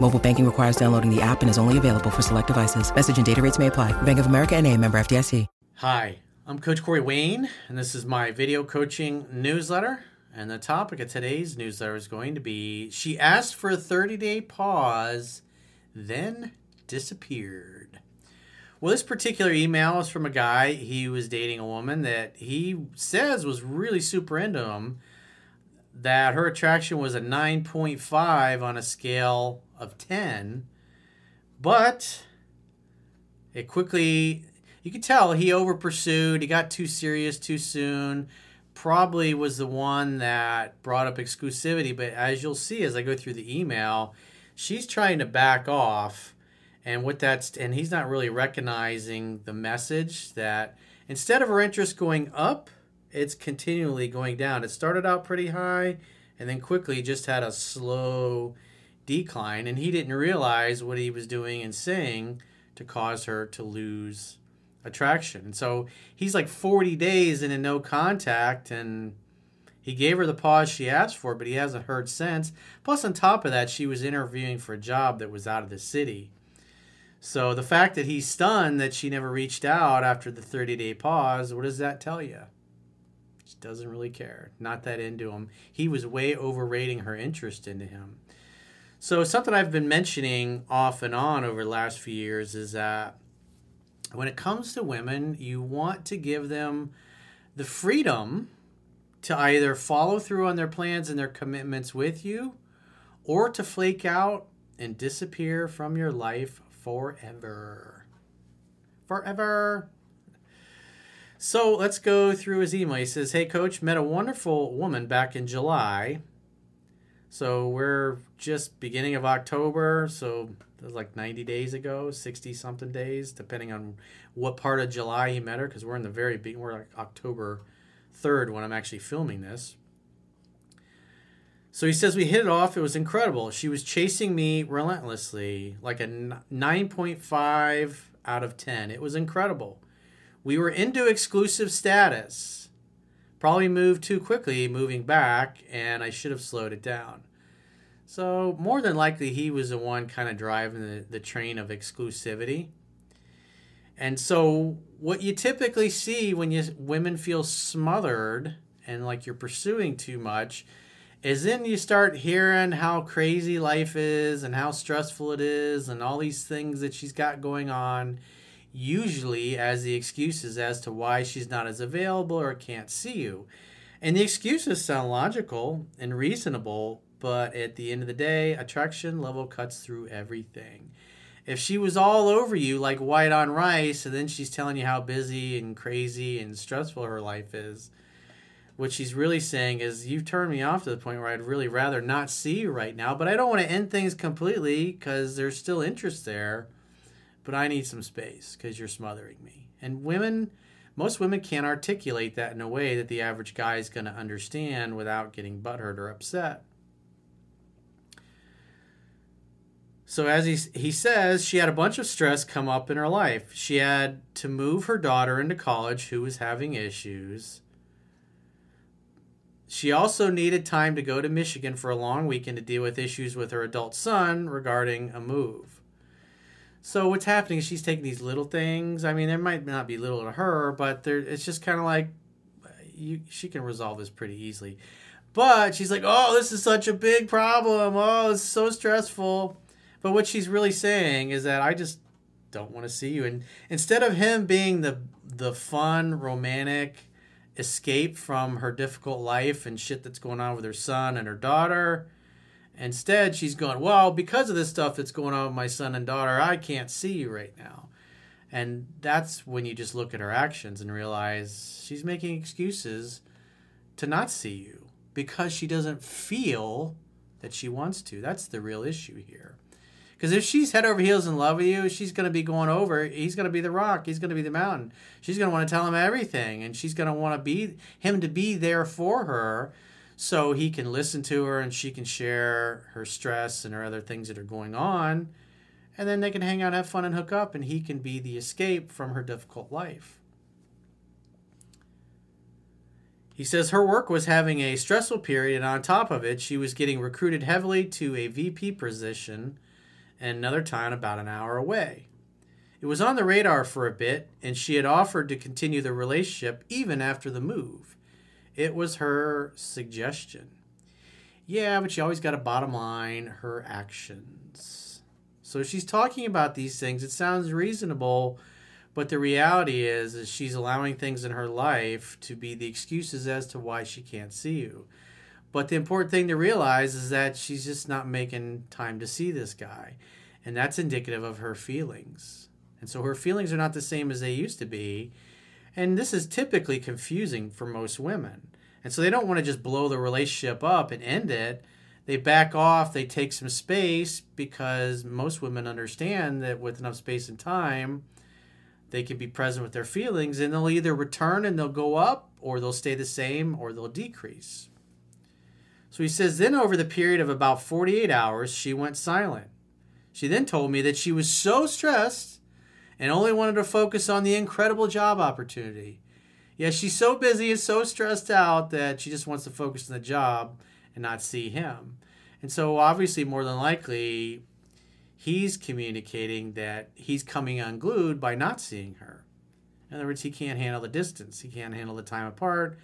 Mobile banking requires downloading the app and is only available for select devices. Message and data rates may apply. Bank of America and a member FDIC. Hi, I'm Coach Corey Wayne, and this is my video coaching newsletter. And the topic of today's newsletter is going to be She asked for a 30 day pause, then disappeared. Well, this particular email is from a guy. He was dating a woman that he says was really super into him, that her attraction was a 9.5 on a scale of 10. But it quickly you could tell he over pursued. He got too serious too soon. Probably was the one that brought up exclusivity. But as you'll see as I go through the email, she's trying to back off. And what that's and he's not really recognizing the message that instead of her interest going up, it's continually going down. It started out pretty high and then quickly just had a slow decline. And he didn't realize what he was doing and saying to cause her to lose attraction. And so he's like 40 days in a no contact and he gave her the pause she asked for, but he hasn't heard since. Plus, on top of that, she was interviewing for a job that was out of the city. So the fact that he's stunned that she never reached out after the 30 day pause, what does that tell you? Doesn't really care. Not that into him. He was way overrating her interest into him. So something I've been mentioning off and on over the last few years is that when it comes to women, you want to give them the freedom to either follow through on their plans and their commitments with you or to flake out and disappear from your life forever. Forever. So let's go through his email. He says, Hey, coach, met a wonderful woman back in July. So we're just beginning of October. So it was like 90 days ago, 60 something days, depending on what part of July he met her, because we're in the very beginning, we're like October 3rd when I'm actually filming this. So he says we hit it off. It was incredible. She was chasing me relentlessly, like a 9.5 out of 10. It was incredible. We were into exclusive status. Probably moved too quickly moving back, and I should have slowed it down. So, more than likely, he was the one kind of driving the, the train of exclusivity. And so, what you typically see when you women feel smothered and like you're pursuing too much is then you start hearing how crazy life is and how stressful it is and all these things that she's got going on usually as the excuses as to why she's not as available or can't see you and the excuses sound logical and reasonable but at the end of the day, attraction level cuts through everything. If she was all over you like white on rice, and then she's telling you how busy and crazy and stressful her life is, what she's really saying is, You've turned me off to the point where I'd really rather not see you right now, but I don't want to end things completely because there's still interest there, but I need some space because you're smothering me. And women, most women can't articulate that in a way that the average guy is going to understand without getting butthurt or upset. So as he he says, she had a bunch of stress come up in her life. She had to move her daughter into college who was having issues. She also needed time to go to Michigan for a long weekend to deal with issues with her adult son regarding a move. So what's happening is she's taking these little things. I mean, there might not be little to her, but there it's just kind of like you she can resolve this pretty easily. But she's like, "Oh, this is such a big problem. Oh, it's so stressful." But what she's really saying is that I just don't want to see you. And instead of him being the the fun, romantic, escape from her difficult life and shit that's going on with her son and her daughter. Instead, she's going, Well, because of this stuff that's going on with my son and daughter, I can't see you right now. And that's when you just look at her actions and realize she's making excuses to not see you because she doesn't feel that she wants to. That's the real issue here. Because if she's head over heels in love with you, she's going to be going over. He's going to be the rock. He's going to be the mountain. She's going to want to tell him everything, and she's going to want to be him to be there for her, so he can listen to her and she can share her stress and her other things that are going on, and then they can hang out, have fun, and hook up, and he can be the escape from her difficult life. He says her work was having a stressful period, and on top of it, she was getting recruited heavily to a VP position and another town about an hour away. It was on the radar for a bit, and she had offered to continue the relationship even after the move. It was her suggestion. Yeah, but she always got a bottom line her actions. So she's talking about these things. It sounds reasonable, but the reality is, is she's allowing things in her life to be the excuses as to why she can't see you. But the important thing to realize is that she's just not making time to see this guy. And that's indicative of her feelings. And so her feelings are not the same as they used to be. And this is typically confusing for most women. And so they don't want to just blow the relationship up and end it. They back off, they take some space because most women understand that with enough space and time, they can be present with their feelings and they'll either return and they'll go up or they'll stay the same or they'll decrease. So he says, then over the period of about 48 hours, she went silent. She then told me that she was so stressed and only wanted to focus on the incredible job opportunity. Yeah, she's so busy and so stressed out that she just wants to focus on the job and not see him. And so, obviously, more than likely, he's communicating that he's coming unglued by not seeing her. In other words, he can't handle the distance, he can't handle the time apart,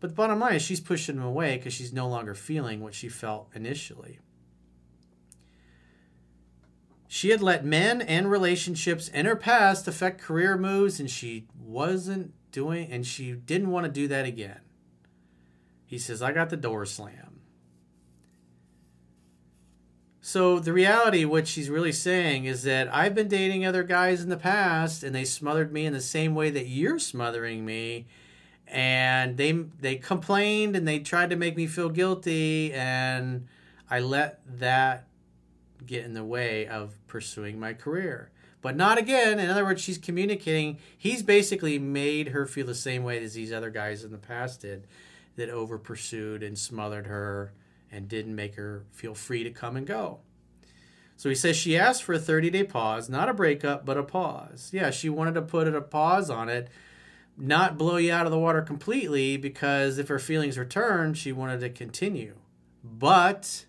but the bottom line is she's pushing him away because she's no longer feeling what she felt initially. She had let men and relationships in her past affect career moves, and she wasn't doing, and she didn't want to do that again. He says, I got the door slam. So the reality, what she's really saying, is that I've been dating other guys in the past, and they smothered me in the same way that you're smothering me, and they they complained and they tried to make me feel guilty and I let that get in the way of pursuing my career. But not again. In other words, she's communicating. He's basically made her feel the same way as these other guys in the past did that over pursued and smothered her and didn't make her feel free to come and go. So he says she asked for a 30 day pause, not a breakup, but a pause. Yeah, she wanted to put a pause on it not blow you out of the water completely because if her feelings returned, she wanted to continue. But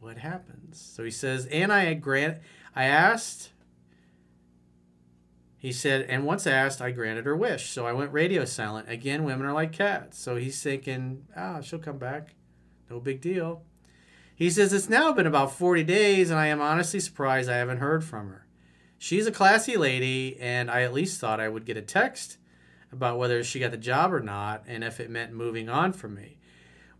what happens? So he says, and I grant I asked he said, and once asked, I granted her wish. So I went radio silent. Again, women are like cats. So he's thinking, ah, she'll come back. No big deal. He says, it's now been about 40 days, and I am honestly surprised I haven't heard from her. She's a classy lady, and I at least thought I would get a text about whether she got the job or not, and if it meant moving on from me.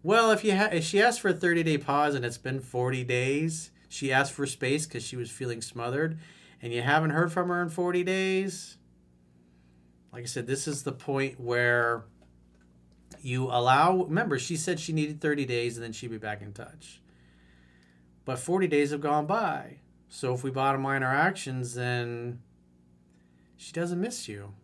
Well, if you ha- if she asked for a 30 day pause and it's been 40 days, she asked for space because she was feeling smothered, and you haven't heard from her in 40 days. Like I said, this is the point where you allow. Remember, she said she needed 30 days and then she'd be back in touch. But 40 days have gone by. So if we bottom line our actions, then she doesn't miss you.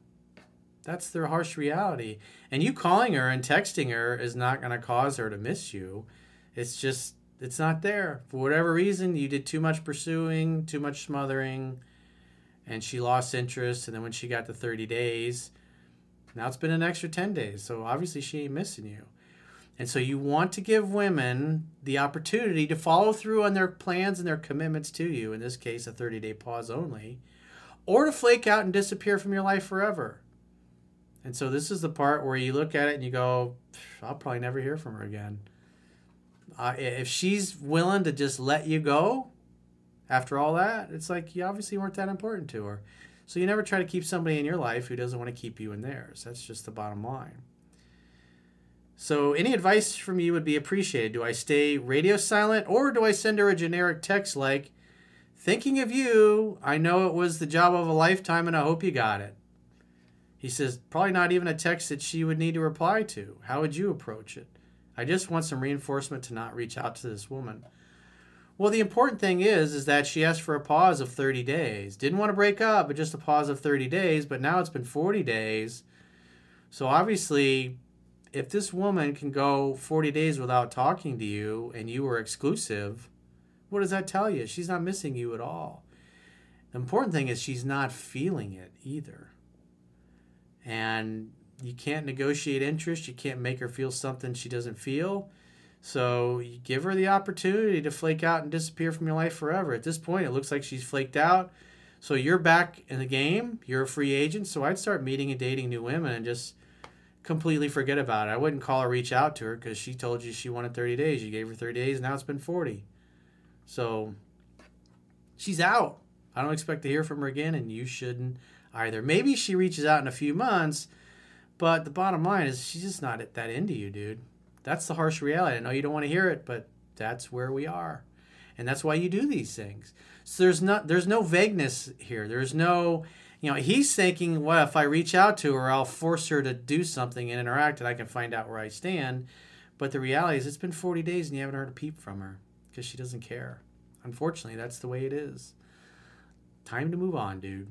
That's their harsh reality. And you calling her and texting her is not going to cause her to miss you. It's just, it's not there. For whatever reason, you did too much pursuing, too much smothering, and she lost interest. And then when she got to 30 days, now it's been an extra 10 days. So obviously she ain't missing you. And so you want to give women the opportunity to follow through on their plans and their commitments to you, in this case, a 30 day pause only, or to flake out and disappear from your life forever. And so this is the part where you look at it and you go, I'll probably never hear from her again. Uh, if she's willing to just let you go after all that, it's like you obviously weren't that important to her. So you never try to keep somebody in your life who doesn't want to keep you in theirs. That's just the bottom line. So any advice from you would be appreciated. Do I stay radio silent or do I send her a generic text like, thinking of you, I know it was the job of a lifetime and I hope you got it. He says, probably not even a text that she would need to reply to. How would you approach it? I just want some reinforcement to not reach out to this woman. Well, the important thing is, is that she asked for a pause of 30 days. Didn't want to break up, but just a pause of 30 days. But now it's been 40 days. So obviously, if this woman can go 40 days without talking to you and you were exclusive, what does that tell you? She's not missing you at all. The important thing is she's not feeling it either. And you can't negotiate interest. You can't make her feel something she doesn't feel. So you give her the opportunity to flake out and disappear from your life forever. At this point, it looks like she's flaked out. So you're back in the game. You're a free agent. So I'd start meeting and dating new women and just completely forget about it. I wouldn't call or reach out to her because she told you she wanted 30 days. You gave her 30 days. Now it's been 40. So she's out. I don't expect to hear from her again, and you shouldn't either. Maybe she reaches out in a few months, but the bottom line is she's just not that into you, dude. That's the harsh reality. I know you don't want to hear it, but that's where we are. And that's why you do these things. So there's not there's no vagueness here. There's no you know, he's thinking, well, if I reach out to her, I'll force her to do something and interact and I can find out where I stand. But the reality is it's been 40 days and you haven't heard a peep from her because she doesn't care. Unfortunately, that's the way it is. Time to move on, dude.